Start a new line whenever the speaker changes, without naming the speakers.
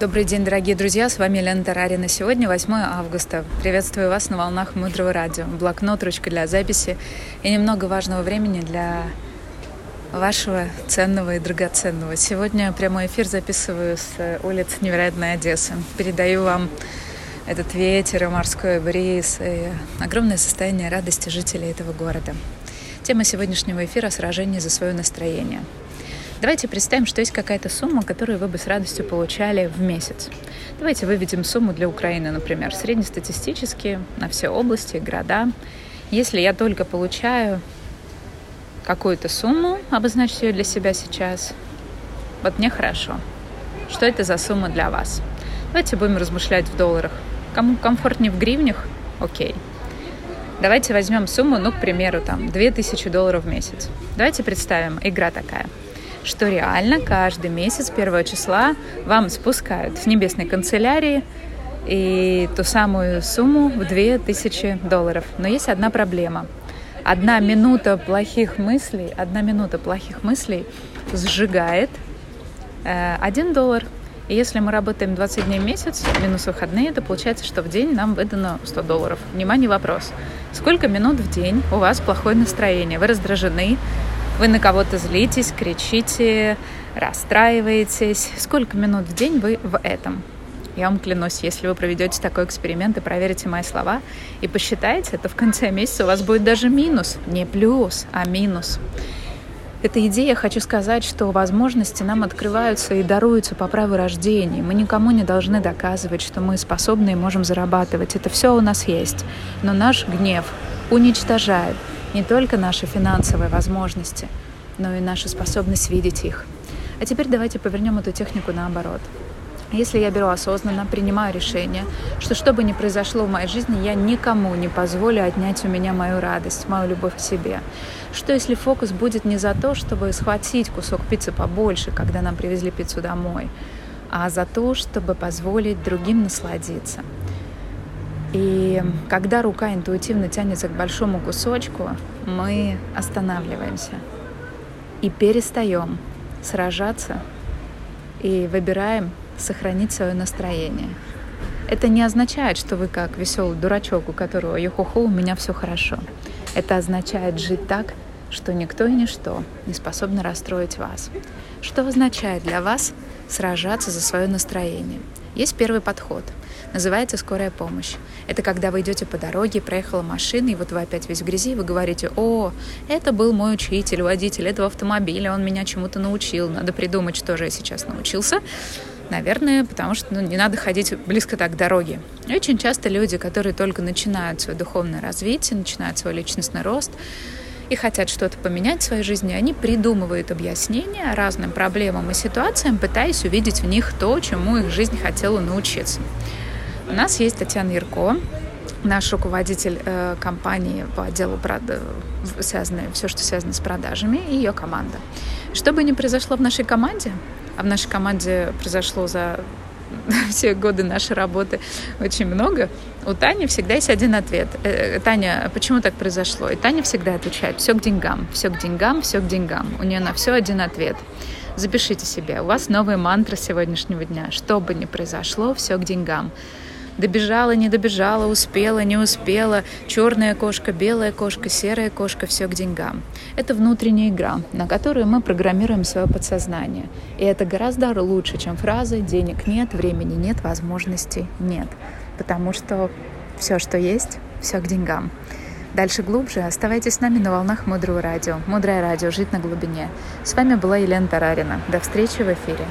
Добрый день, дорогие друзья, с вами Лена Тарарина. Сегодня 8 августа. Приветствую вас на волнах Мудрого радио. Блокнот, ручка для записи и немного важного времени для вашего ценного и драгоценного. Сегодня прямой эфир записываю с улиц невероятной Одессы. Передаю вам этот ветер и морской бриз и огромное состояние радости жителей этого города. Тема сегодняшнего эфира – сражение за свое настроение – Давайте представим, что есть какая-то сумма, которую вы бы с радостью получали в месяц. Давайте выведем сумму для Украины, например, среднестатистически на все области, города. Если я только получаю какую-то сумму, обозначьте ее для себя сейчас, вот мне хорошо. Что это за сумма для вас? Давайте будем размышлять в долларах. Кому комфортнее в гривнях? Окей. Давайте возьмем сумму, ну, к примеру, там, 2000 долларов в месяц. Давайте представим, игра такая – что реально каждый месяц первого числа вам спускают с небесной канцелярии и ту самую сумму в 2000 долларов. Но есть одна проблема. Одна минута плохих мыслей, одна минута плохих мыслей сжигает э, 1 доллар. И если мы работаем 20 дней в месяц, минус выходные, то получается, что в день нам выдано 100 долларов. Внимание, вопрос. Сколько минут в день у вас плохое настроение? Вы раздражены, вы на кого-то злитесь, кричите, расстраиваетесь. Сколько минут в день вы в этом? Я вам клянусь, если вы проведете такой эксперимент и проверите мои слова и посчитаете, то в конце месяца у вас будет даже минус. Не плюс, а минус. Эта идея, хочу сказать, что возможности нам открываются и даруются по праву рождения. Мы никому не должны доказывать, что мы способны и можем зарабатывать. Это все у нас есть. Но наш гнев уничтожает не только наши финансовые возможности, но и нашу способность видеть их. А теперь давайте повернем эту технику наоборот. Если я беру осознанно, принимаю решение, что что бы ни произошло в моей жизни, я никому не позволю отнять у меня мою радость, мою любовь к себе. Что если фокус будет не за то, чтобы схватить кусок пиццы побольше, когда нам привезли пиццу домой, а за то, чтобы позволить другим насладиться – и когда рука интуитивно тянется к большому кусочку, мы останавливаемся и перестаем сражаться и выбираем сохранить свое настроение. Это не означает, что вы как веселый дурачок, у которого йохохо, у меня все хорошо. Это означает жить так, что никто и ничто не способно расстроить вас. Что означает для вас сражаться за свое настроение? Есть первый подход – называется скорая помощь. Это когда вы идете по дороге, проехала машина, и вот вы опять весь в грязи, и вы говорите, о, это был мой учитель, водитель этого автомобиля, он меня чему-то научил, надо придумать, что же я сейчас научился. Наверное, потому что ну, не надо ходить близко так к дороге. Очень часто люди, которые только начинают свое духовное развитие, начинают свой личностный рост, и хотят что-то поменять в своей жизни, они придумывают объяснения разным проблемам и ситуациям, пытаясь увидеть в них то, чему их жизнь хотела научиться. У нас есть Татьяна Ярко, наш руководитель э, компании по отделу прод... связанное, все, что связано с продажами, и ее команда. Что бы ни произошло в нашей команде, а в нашей команде произошло за все годы нашей работы очень много, у Тани всегда есть один ответ. Э, Таня, почему так произошло? И Таня всегда отвечает, все к деньгам, все к деньгам, все к деньгам. У нее на все один ответ. Запишите себе, у вас новая мантра сегодняшнего дня. Что бы ни произошло, все к деньгам. Добежала, не добежала, успела, не успела. Черная кошка, белая кошка, серая кошка, все к деньгам. Это внутренняя игра, на которую мы программируем свое подсознание. И это гораздо лучше, чем фразы «денег нет, времени нет, возможностей нет». Потому что все, что есть, все к деньгам. Дальше глубже оставайтесь с нами на волнах Мудрого радио. Мудрое радио. Жить на глубине. С вами была Елена Тарарина. До встречи в эфире.